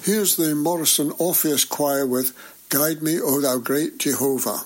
Here's the Morriston Orpheus Choir with Guide Me, O Thou Great Jehovah.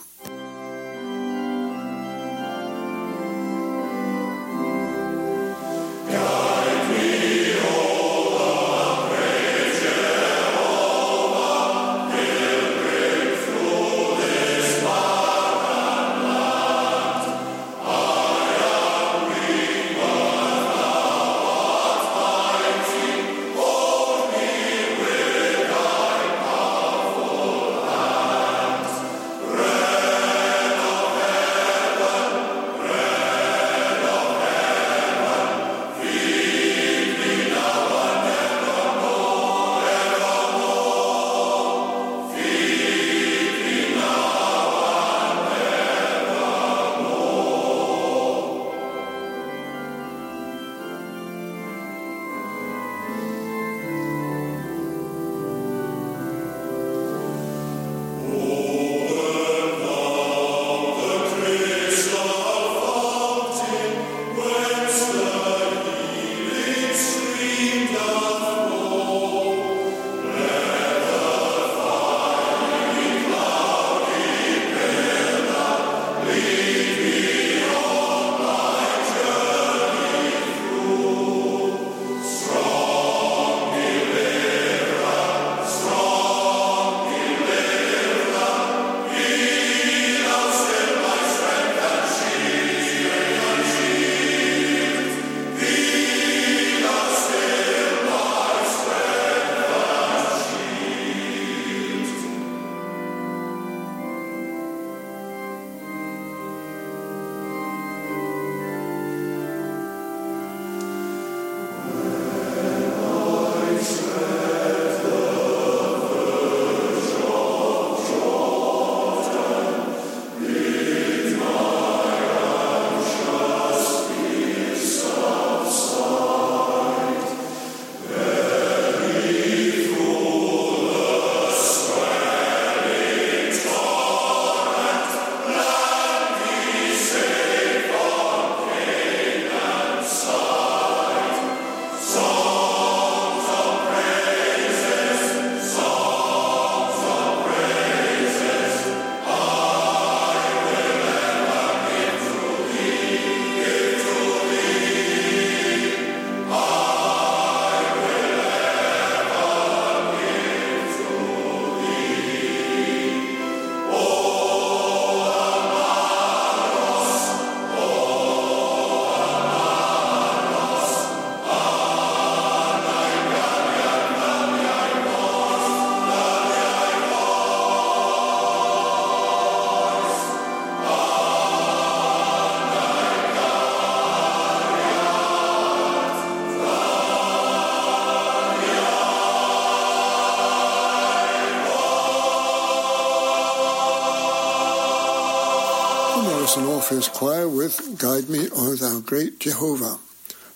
Orpheus Choir with Guide Me, O Thou Great Jehovah.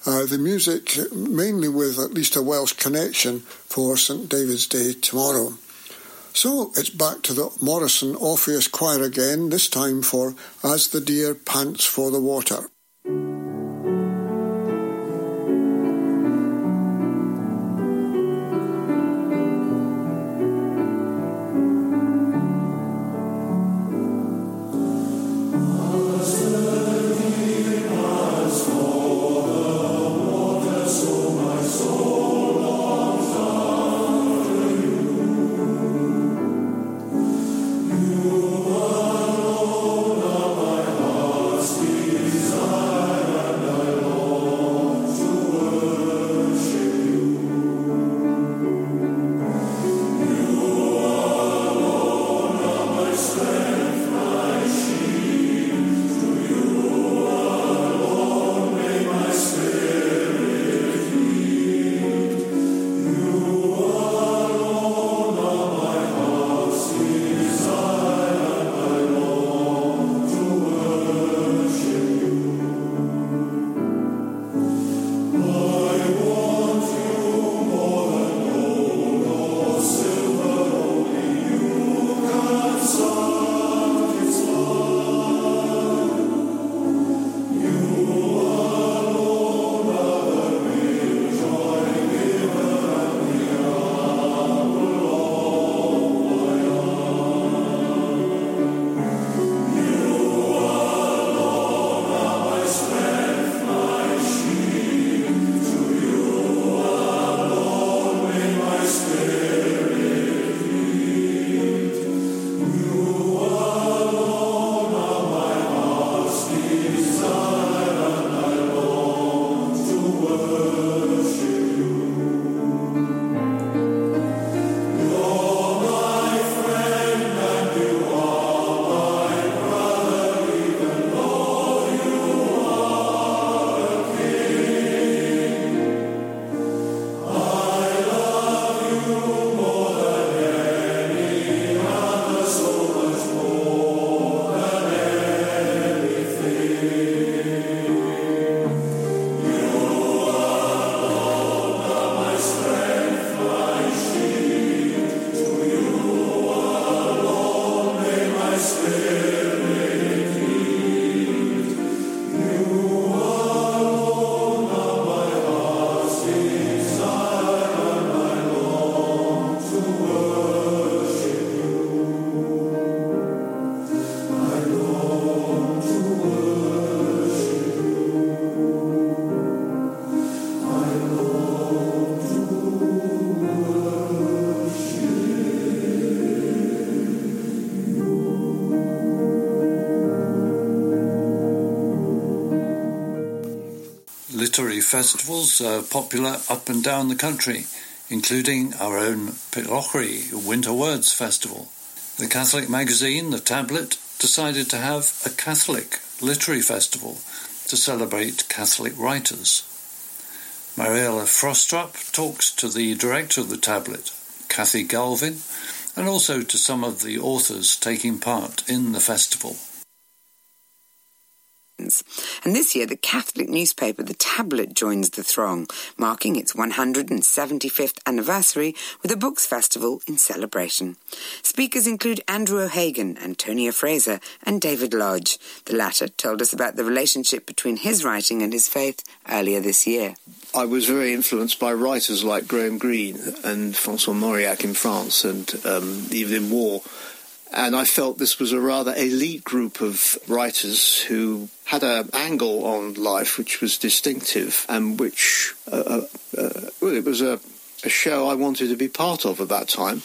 Uh, the music mainly with at least a Welsh connection for St David's Day tomorrow. So it's back to the Morriston Orpheus Choir again, this time for As the Deer Pants for the Water. Festivals are popular up and down the country, including our own Pitlochry Winter Words Festival. The Catholic magazine, The Tablet, decided to have a Catholic literary festival to celebrate Catholic writers. Mariella Frostrup talks to the director of the tablet, Kathy Galvin, and also to some of the authors taking part in the festival. And this year, the Catholic newspaper The Tablet joins the throng, marking its 175th anniversary with a books festival in celebration. Speakers include Andrew O'Hagan, Antonia Fraser, and David Lodge. The latter told us about the relationship between his writing and his faith earlier this year. I was very influenced by writers like Graham Greene and Francois Mauriac in France and um, Evelyn Waugh and I felt this was a rather elite group of writers who had an angle on life which was distinctive and which uh, uh, uh, well, it was a, a show I wanted to be part of at that time.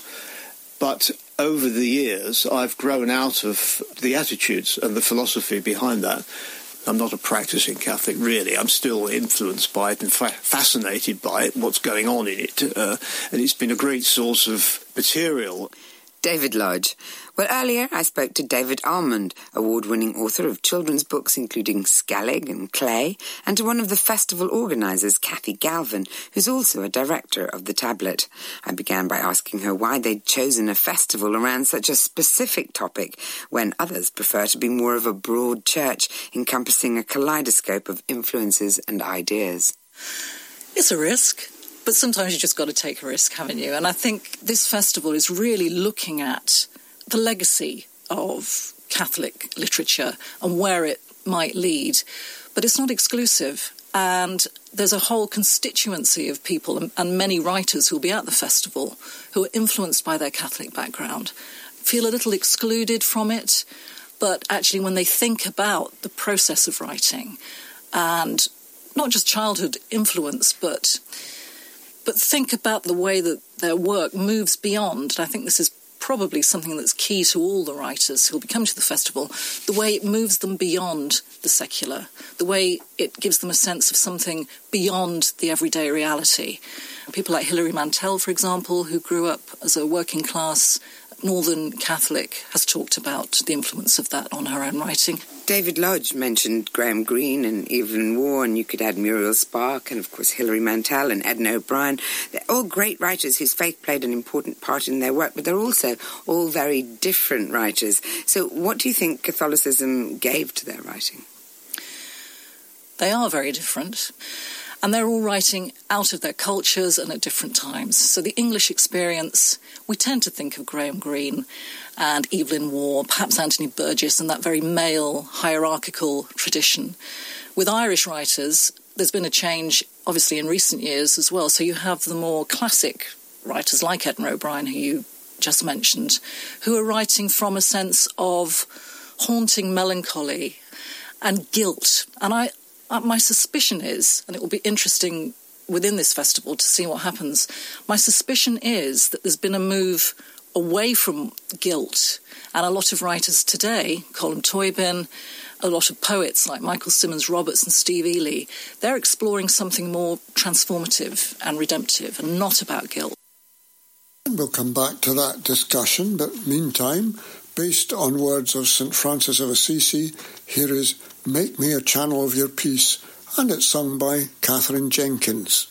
But over the years, I've grown out of the attitudes and the philosophy behind that. I'm not a practicing Catholic, really. I'm still influenced by it and fa- fascinated by it, what's going on in it. Uh, and it's been a great source of material. David Lodge. Well, earlier I spoke to David Almond, award winning author of children's books including Skellig and Clay, and to one of the festival organisers, Kathy Galvin, who's also a director of the tablet. I began by asking her why they'd chosen a festival around such a specific topic when others prefer to be more of a broad church encompassing a kaleidoscope of influences and ideas. It's a risk. But sometimes you just got to take a risk, haven't you? And I think this festival is really looking at the legacy of Catholic literature and where it might lead. But it's not exclusive. And there's a whole constituency of people and, and many writers who'll be at the festival who are influenced by their Catholic background, feel a little excluded from it. But actually, when they think about the process of writing and not just childhood influence, but but think about the way that their work moves beyond. And I think this is probably something that's key to all the writers who'll be coming to the festival the way it moves them beyond the secular, the way it gives them a sense of something beyond the everyday reality. People like Hilary Mantel, for example, who grew up as a working class Northern Catholic, has talked about the influence of that on her own writing. David Lodge mentioned Graham Greene and Evelyn Waugh, and you could add Muriel Spark, and of course Hilary Mantel and Edna O'Brien. They're all great writers whose faith played an important part in their work, but they're also all very different writers. So, what do you think Catholicism gave to their writing? They are very different and they're all writing out of their cultures and at different times. So the English experience, we tend to think of Graham Greene and Evelyn Waugh, perhaps Anthony Burgess, and that very male hierarchical tradition. With Irish writers, there's been a change, obviously, in recent years as well. So you have the more classic writers like Edna O'Brien, who you just mentioned, who are writing from a sense of haunting melancholy and guilt. And I, Uh, my suspicion is, and it will be interesting within this festival to see what happens, my suspicion is that there's been a move away from guilt. And a lot of writers today, Colm Tóibín, a lot of poets like Michael Symmons Roberts and Steve Ely, they're exploring something more transformative and redemptive and not about guilt. We'll come back to that discussion, but meantime, based on words of St. Francis of Assisi, here is Make Me a Channel of Your Peace, and it's sung by Katherine Jenkins.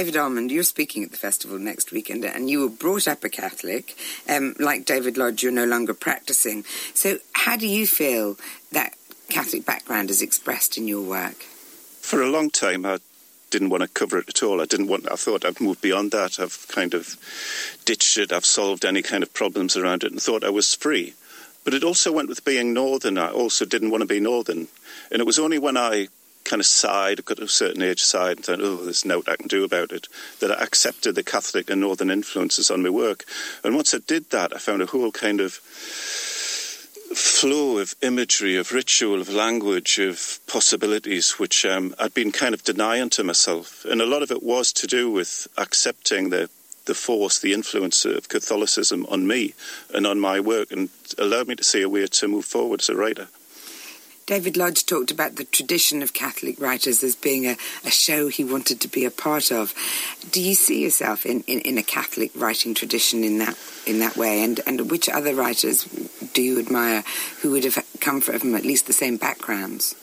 David Almond, you're speaking at the festival next weekend, and you were brought up a Catholic. Um, like David Lodge, you're no longer practicing. So, how do you feel that Catholic background is expressed in your work? For a long time, I didn't want to cover it at all. I didn't want. I thought I'd moved beyond that. I've kind of ditched it. I've solved any kind of problems around it, and thought I was free. But it also went with being northern. I also didn't want to be northern, and it was only when I kind of sighed, a certain age, sighed and thought, oh, there's no I can do about it, that I accepted the Catholic and Northern influences on my work. And once I did that, I found a whole kind of flow of imagery, of ritual, of language, of possibilities, which um, I'd been kind of denying to myself. And a lot of it was to do with accepting the the force, the influence of Catholicism on me and on my work, and allowed me to see a way to move forward as a writer. David Lodge talked about the tradition of Catholic writers as being a, a show he wanted to be a part of. Do you see yourself in, in, in, a Catholic writing tradition in that in that way? And and which other writers do you admire who would have come from at least the same backgrounds?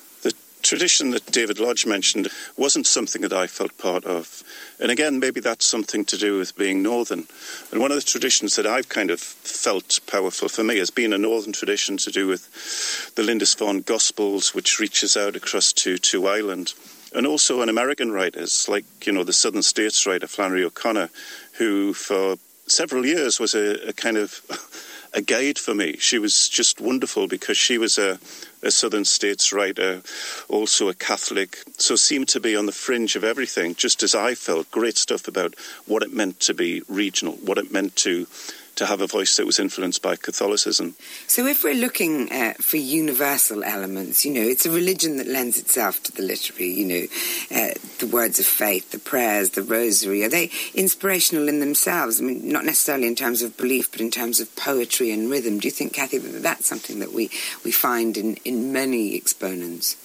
Tradition that David Lodge mentioned wasn't something that I felt part of. And again, maybe that's something to do with being northern. And one of the traditions that I've kind of felt powerful for me has been a northern tradition to do with the Lindisfarne Gospels, which reaches out across to, to Ireland. And also an American writers, like, you know, the Southern States writer Flannery O'Connor, who for several years was a, a kind of a guide for me. She was just wonderful because she was a, a Southern States writer, also a Catholic, so seemed to be on the fringe of everything, just as I felt. Great stuff about what it meant to be regional, what it meant to to have a voice that was influenced by Catholicism. So, if we're looking uh, for universal elements, you know, it's a religion that lends itself to the literary, you know, uh, the words of faith, the prayers, the rosary. Are they inspirational in themselves? I mean, not necessarily in terms of belief, but in terms of poetry and rhythm. Do you think, Kathy, that that's something that we, we find in, in many exponents?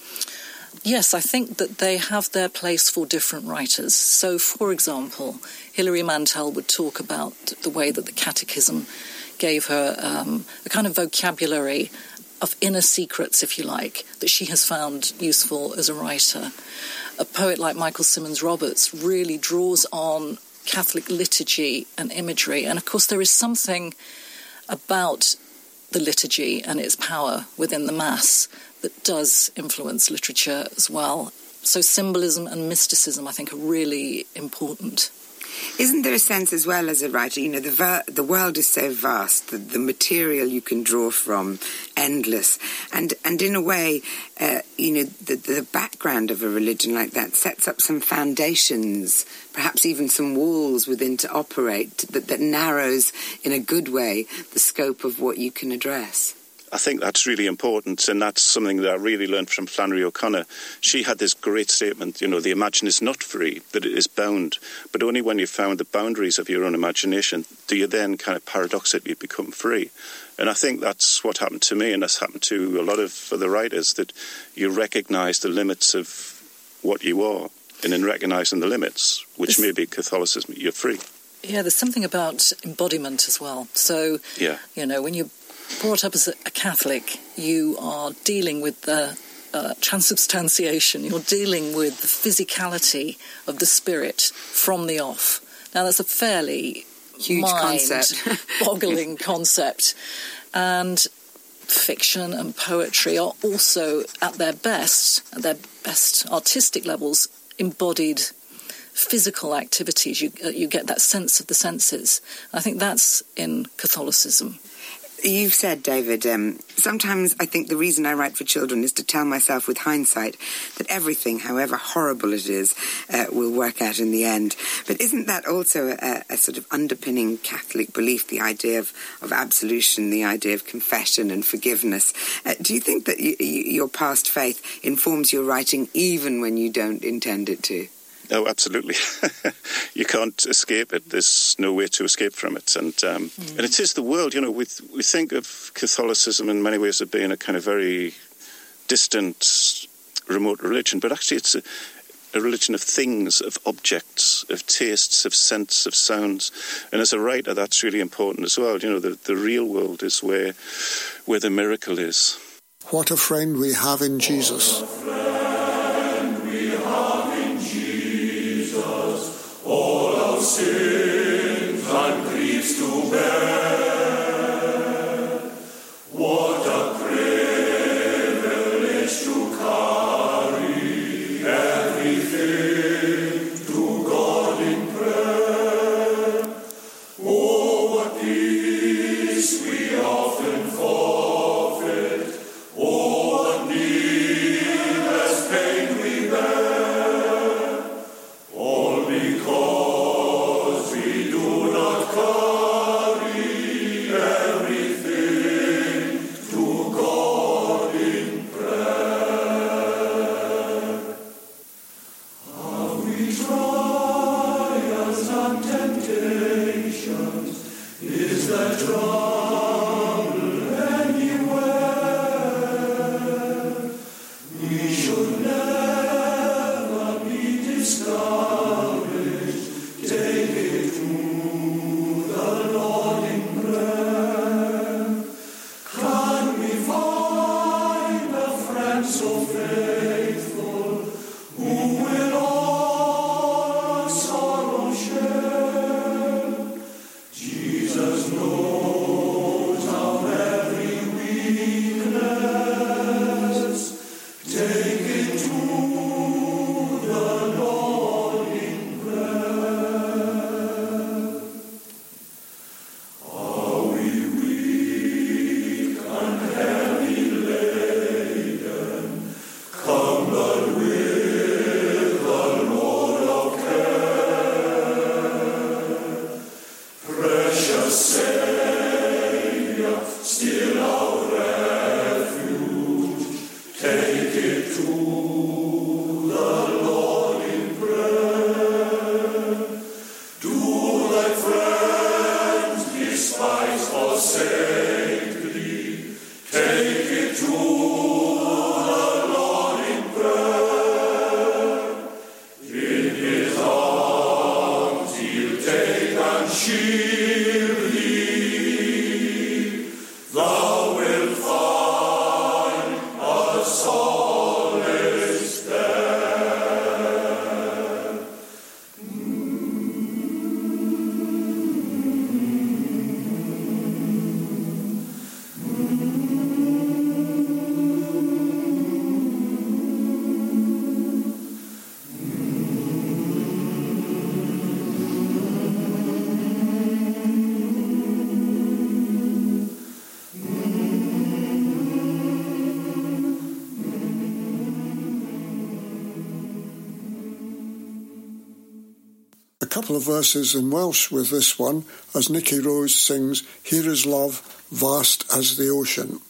Yes, I think that they have their place for different writers. So, for example, Hilary Mantel would talk about the way that the Catechism gave her um, a kind of vocabulary of inner secrets, if you like, that she has found useful as a writer. A poet like Michael Symmons Roberts really draws on Catholic liturgy and imagery. And of course, there is something about the liturgy and its power within the Mass that does influence literature as well. So, symbolism and mysticism, I think, are really important. Isn't there a sense as well as a writer, you know, the, ver- the world is so vast, the, the material you can draw from endless, and and in a way, uh, you know, the, the background of a religion like that sets up some foundations, perhaps even some walls within to operate that, that narrows in a good way the scope of what you can address. I think that's really important, and that's something that I really learned from Flannery O'Connor. She had this great statement, you know, the imagination is not free, that it is bound. But only when you found the boundaries of your own imagination do you then kind of paradoxically become free. And I think that's what happened to me, and that's happened to a lot of other writers, that you recognize the limits of what you are. And in recognizing the limits, which may be Catholicism, you're free. Yeah, there's something about embodiment as well. So, yeah. you know, when you're brought up as a, Catholic, you are dealing with the uh, transubstantiation. You're dealing with the physicality of the spirit from the off. Now, that's a fairly huge concept, boggling concept, and fiction and poetry are also at their best, at their best artistic levels, embodied physical activities. You uh, you get that sense of the senses. I think that's in Catholicism. You've said, David, um, sometimes I think the reason I write for children is to tell myself with hindsight that everything, however horrible it is, uh, will work out in the end. But isn't that also a, a, sort of underpinning Catholic belief, the idea of, of absolution, the idea of confession and forgiveness? Uh, do you think that your past faith informs your writing even when you don't intend it to? Oh, absolutely. you can't escape it. There's no way to escape from it. And um, mm. and it is the world. You know, we we think of Catholicism in many ways as being a kind of very distant, remote religion, but actually it's a, a religion of things, of objects, of tastes, of scents, of sounds. And as a writer, that's really important as well. You know, the, the real world is where where the miracle is. What a friend we have in Jesus. sins and griefs to bear. Couple of verses in Welsh with this one as Nicky Rose sings, Here is love, vast as the ocean.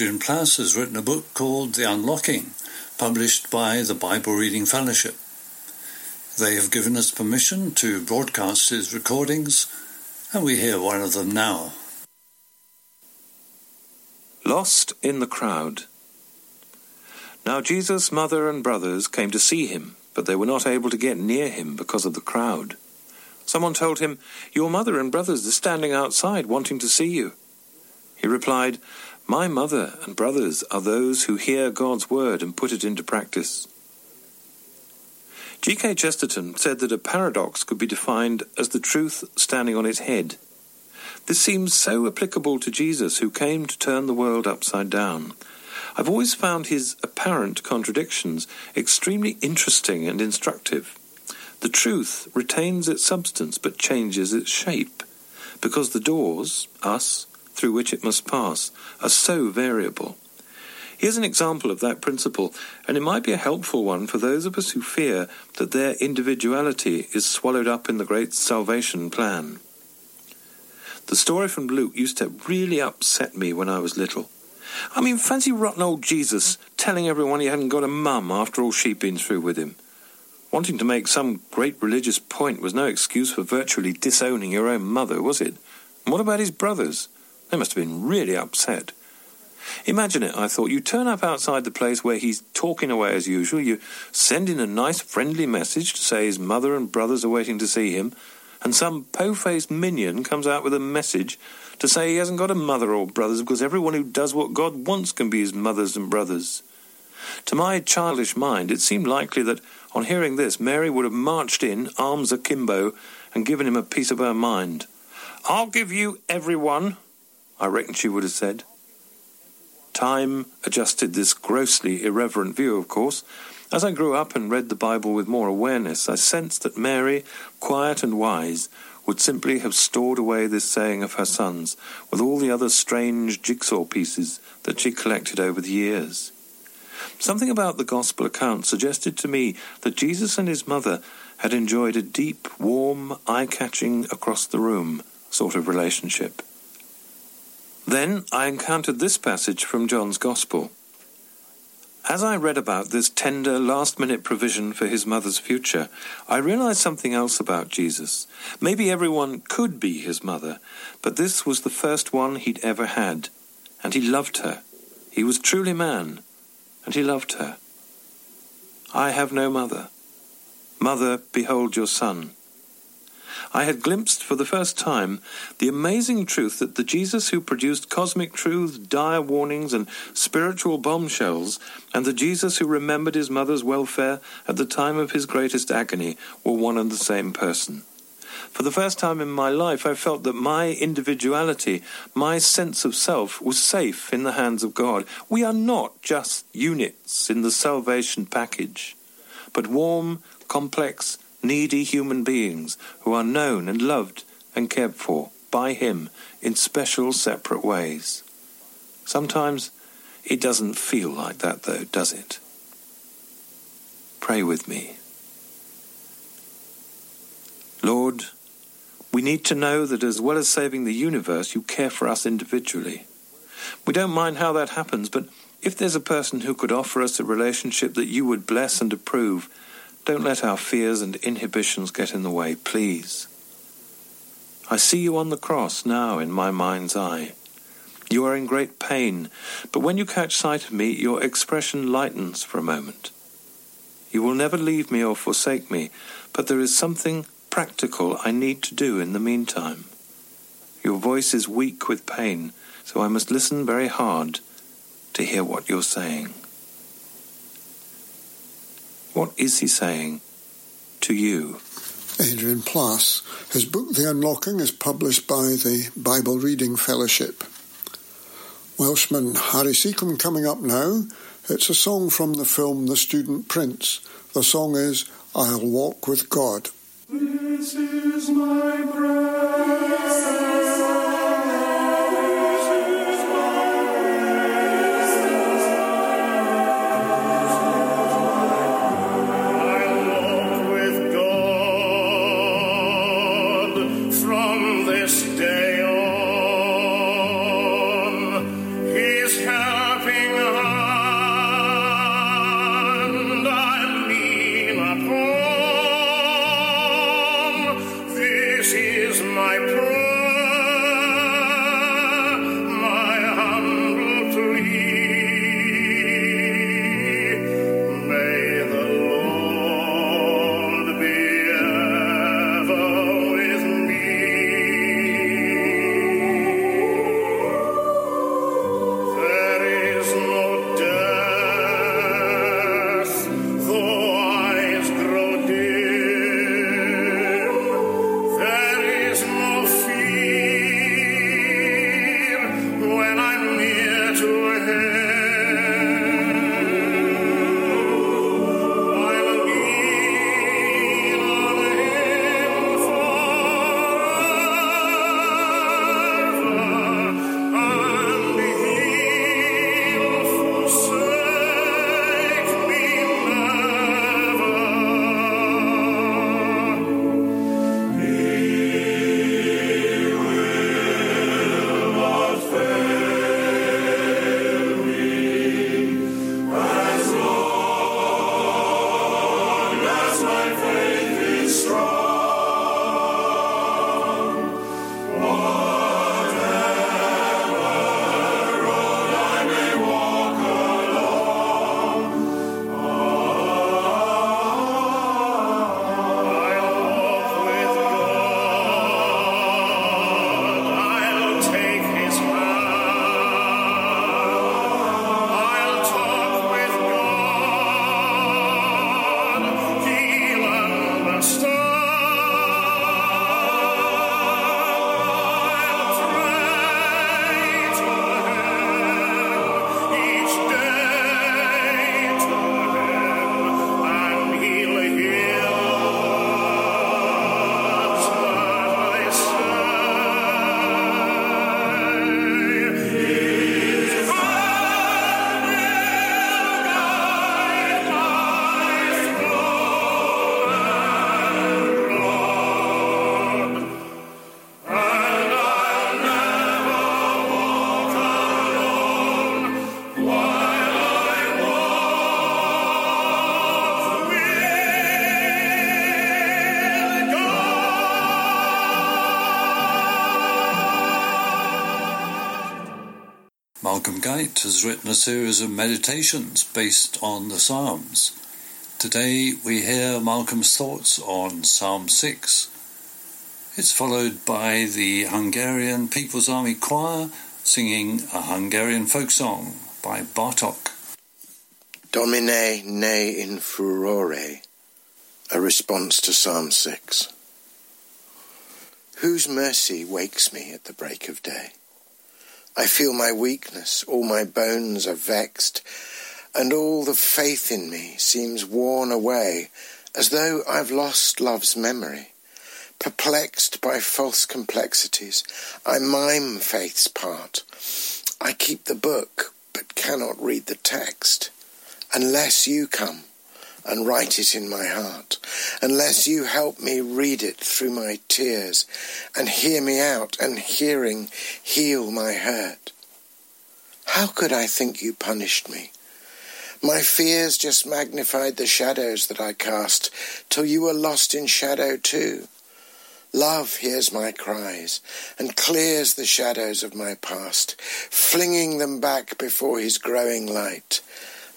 Adrian Plass has written a book called The Unlocking, published by the Bible Reading Fellowship. They have given us permission to broadcast his recordings, and we hear one of them now. Lost in the crowd. Now Jesus' mother and brothers came to see him, but they were not able to get near him because of the crowd. Someone told him, Your mother and brothers are standing outside wanting to see you. He replied, My mother and brothers are those who hear God's word and put it into practice. G.K. Chesterton said that a paradox could be defined as the truth standing on its head. This seems so applicable to Jesus, who came to turn the world upside down. I've always found his apparent contradictions extremely interesting and instructive. The truth retains its substance but changes its shape, because the doors, us, through which it must pass, are so variable. Here's an example of that principle, and it might be a helpful one for those of us who fear that their individuality is swallowed up in the great salvation plan. The story from Luke used to really upset me when I was little. I mean, fancy rotten old Jesus telling everyone he hadn't got a mum after all she'd been through with him. Wanting to make some great religious point was no excuse for virtually disowning your own mother, was it? And what about his brothers? They must have been really upset. Imagine it, I thought. You turn up outside the place where he's talking away as usual. You send in a nice, friendly message to say his mother and brothers are waiting to see him, and some po faced minion comes out with a message to say he hasn't got a mother or brothers because everyone who does what God wants can be his mothers and brothers. To my childish mind, it seemed likely that on hearing this, Mary would have marched in, arms akimbo, and given him a piece of her mind. I'll give you everyone, I reckon she would have said. Time adjusted this grossly irreverent view, of course. As I grew up and read the Bible with more awareness, I sensed that Mary, quiet and wise, would simply have stored away this saying of her sons with all the other strange jigsaw pieces that she collected over the years. Something about the Gospel account suggested to me that Jesus and his mother had enjoyed a deep, warm, eye catching, across the room sort of relationship. Then I encountered this passage from John's Gospel. As I read about this tender, last minute provision for his mother's future, I realized something else about Jesus. Maybe everyone could be his mother, but this was the first one he'd ever had, and he loved her. He was truly man, and he loved her. I have no mother. Mother, behold your son. I had glimpsed for the first time the amazing truth that the Jesus who produced cosmic truths, dire warnings, and spiritual bombshells, and the Jesus who remembered his mother's welfare at the time of his greatest agony were one and the same person. For the first time in my life, I felt that my individuality, my sense of self, was safe in the hands of God. We are not just units in the salvation package, but warm, complex, needy human beings who are known and loved and cared for by Him in special, separate ways. Sometimes it doesn't feel like that, though, does it? Pray with me. Lord, we need to know that as well as saving the universe, you care for us individually. We don't mind how that happens, but if there's a person who could offer us a relationship that you would bless and approve, don't let our fears and inhibitions get in the way, please. I see you on the cross now in my mind's eye. You are in great pain, but when you catch sight of me, your expression lightens for a moment. You will never leave me or forsake me, but there is something practical I need to do in the meantime. Your voice is weak with pain, so I must listen very hard to hear what you're saying. What is he saying to you? Adrian Plass. His book, The Unlocking, is published by the Bible Reading Fellowship. Welshman Harry Secombe coming up now. It's a song from the film The Student Prince. The song is I'll Walk with God. This is my breath. Has written a series of meditations based on the Psalms. Today we hear Malcolm's thoughts on Psalm 6. It's followed by the Hungarian People's Army Choir singing a Hungarian folk song by Bartok. Domine ne in furore, a response to Psalm 6. Whose mercy wakes me at the break of day? I feel my weakness, all my bones are vexed, and all the faith in me seems worn away, as though I've lost love's memory. Perplexed by false complexities, I mime faith's part. I keep the book, but cannot read the text, unless you come and write it in my heart, unless you help me read it through my tears and hear me out and hearing heal my hurt. How could I think you punished me? My fears just magnified the shadows that I cast till you were lost in shadow too. Love hears my cries and clears the shadows of my past, flinging them back before his growing light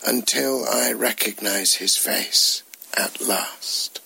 until I recognize his face at last.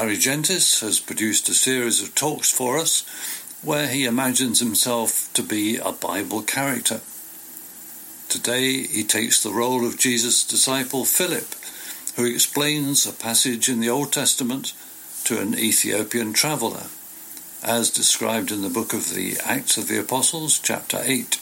Larry Gentis has produced a series of talks for us where he imagines himself to be a Bible character. Today he takes the role of Jesus' disciple Philip, who explains a passage in the Old Testament to an Ethiopian traveller, as described in the book of the Acts of the Apostles, chapter 8.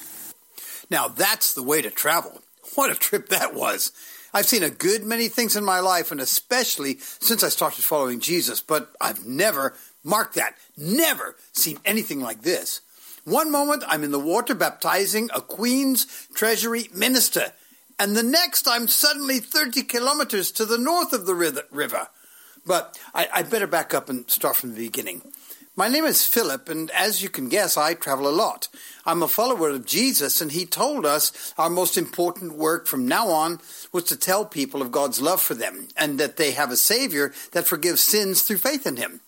Now that's the way to travel. What a trip that was! I've seen a good many things in my life, and especially since I started following Jesus, but I've never, mark that, never seen anything like this. One moment I'm in the water baptizing a Queen's Treasury minister, and the next I'm suddenly 30 kilometers to the north of the river. But I, would better back up and start from the beginning. My name is Philip, and as you can guess, I travel a lot. I'm a follower of Jesus, and he told us our most important work from now on was to tell people of God's love for them and that they have a Savior that forgives sins through faith in him.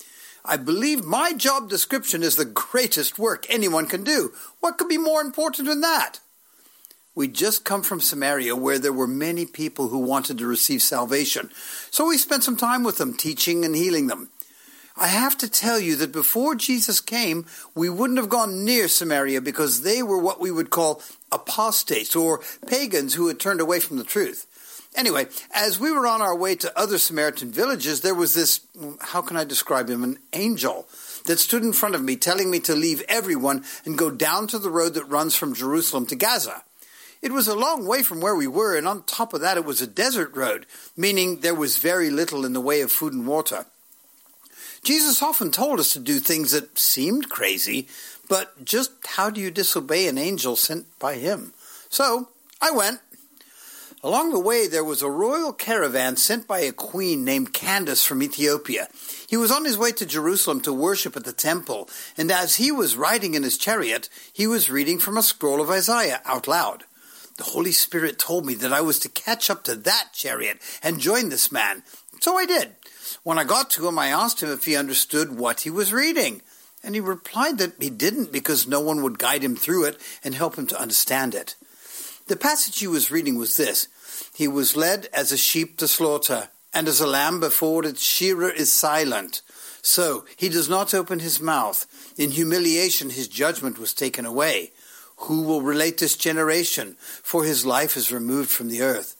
I believe my job description is the greatest work anyone can do. What could be more important than that? We'd just come from Samaria where there were many people who wanted to receive salvation. So we spent some time with them, teaching and healing them. I have to tell you that before Jesus came, we wouldn't have gone near Samaria because they were what we would call apostates or pagans who had turned away from the truth. Anyway, as we were on our way to other Samaritan villages, there was this, how can I describe him, an angel that stood in front of me telling me to leave everyone and go down to the road that runs from Jerusalem to Gaza. It was a long way from where we were, and on top of that, it was a desert road, meaning there was very little in the way of food and water. Jesus often told us to do things that seemed crazy, but just how do you disobey an angel sent by him? So I went. Along the way, there was a royal caravan sent by a queen named Candace from Ethiopia. He was on his way to Jerusalem to worship at the temple, and as he was riding in his chariot, he was reading from a scroll of Isaiah out loud. The Holy Spirit told me that I was to catch up to that chariot and join this man. So I did. When I got to him, I asked him if he understood what he was reading. And he replied that he didn't because no one would guide him through it and help him to understand it. The passage he was reading was this He was led as a sheep to slaughter, and as a lamb before its shearer is silent. So he does not open his mouth. In humiliation his judgment was taken away. Who will relate this generation? For his life is removed from the earth.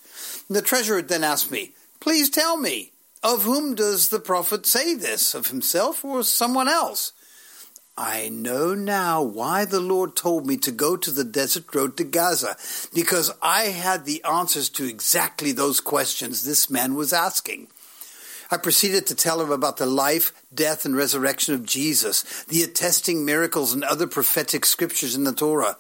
The treasurer then asked me, Please tell me, of whom does the prophet say this? Of himself or someone else? I know now why the Lord told me to go to the desert road to Gaza, because I had the answers to exactly those questions this man was asking. I proceeded to tell him about the life, death, and resurrection of Jesus, the attesting miracles and other prophetic scriptures in the Torah.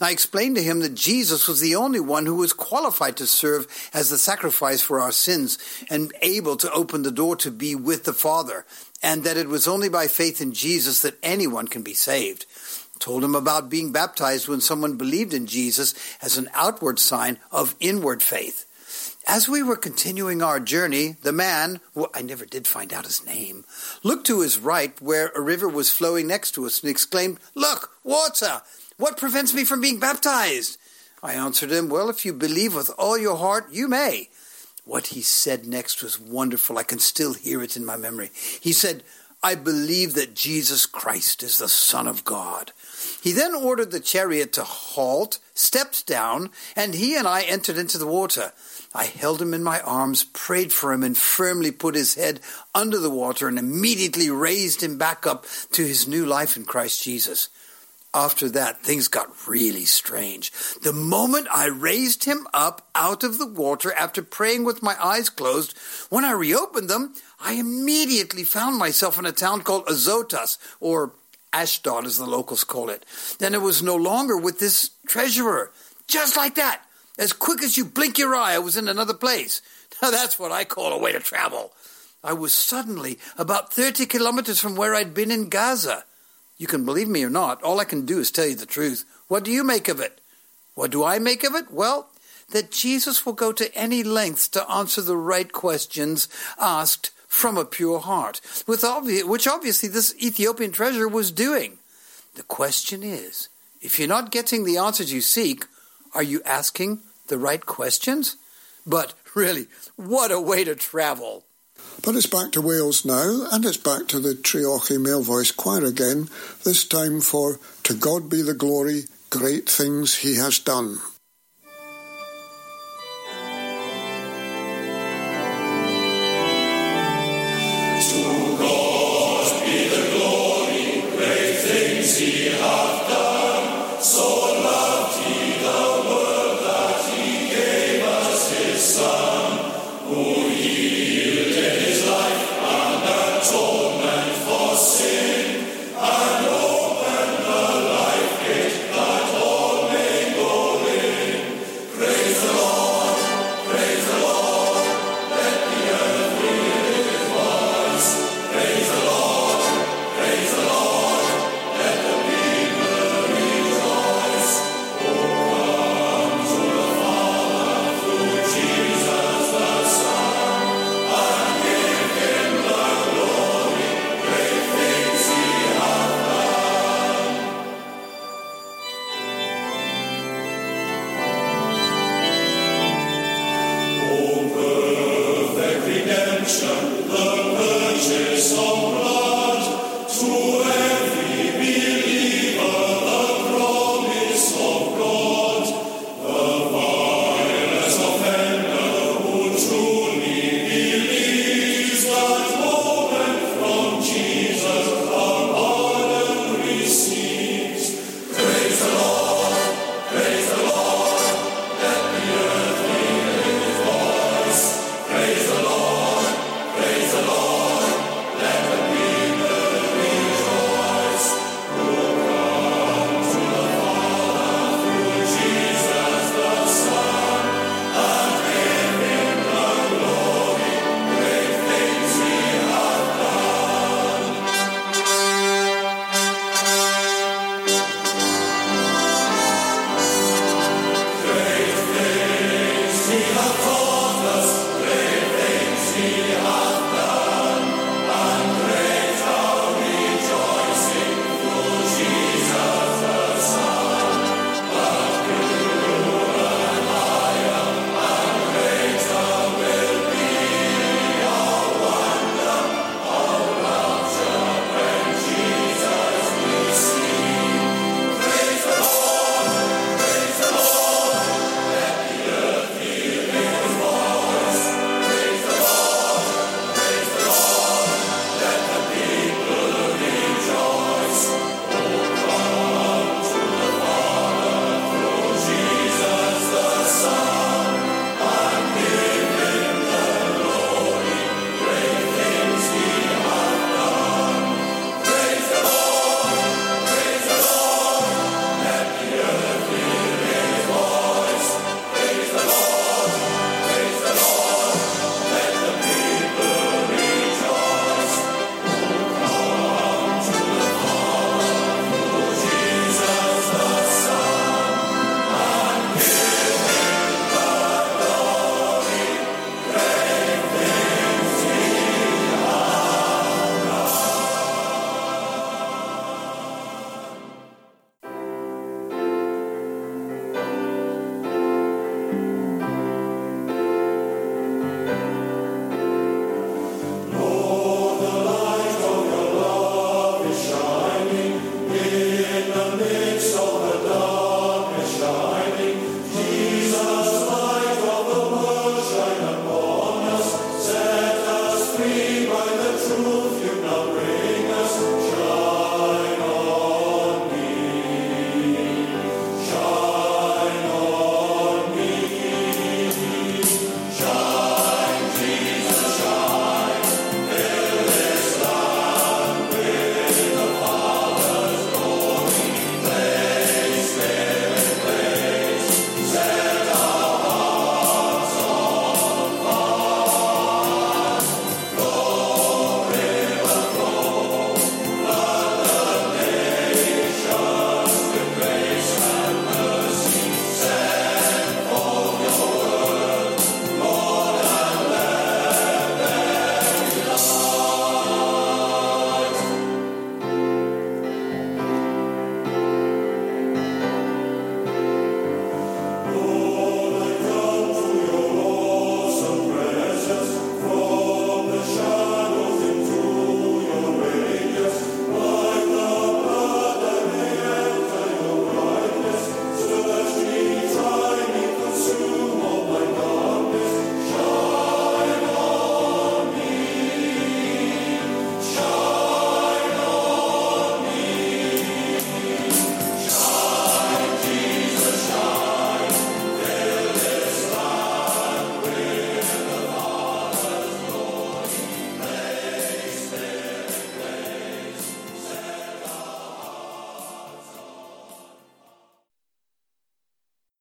I explained to him that Jesus was the only one who was qualified to serve as the sacrifice for our sins and able to open the door to be with the Father, and that it was only by faith in Jesus that anyone can be saved. Told him about being baptized when someone believed in Jesus as an outward sign of inward faith. As we were continuing our journey, the man, well, I never did find out his name, looked to his right where a river was flowing next to us and exclaimed, Look, water! What prevents me from being baptized? I answered him, Well, if you believe with all your heart, you may. What he said next was wonderful. I can still hear it in my memory. He said, I believe that Jesus Christ is the Son of God. He then ordered the chariot to halt, stepped down, and he and I entered into the water. I held him in my arms, prayed for him, and firmly put his head under the water and immediately raised him back up to his new life in Christ Jesus. After that, things got really strange. The moment I raised him up out of the water after praying with my eyes closed, when I reopened them, I immediately found myself in a town called Azotus, or Ashdod as the locals call it. Then it was no longer with this treasurer. Just like that. As quick as you blink your eye, I was in another place. Now that's what I call a way to travel. I was suddenly about 30 kilometers from where I'd been in Gaza. You can believe me or not, all I can do is tell you the truth. What do you make of it? What do I make of it? Well, that Jesus will go to any lengths to answer the right questions asked from a pure heart, which obviously this Ethiopian treasurer was doing. The question is if you're not getting the answers you seek, are you asking the right questions? But really, what a way to travel! But it's back to Wales now, and it's back to the Treorchy Male Voice Choir again, this time for To God Be the Glory, Great Things He Has Done.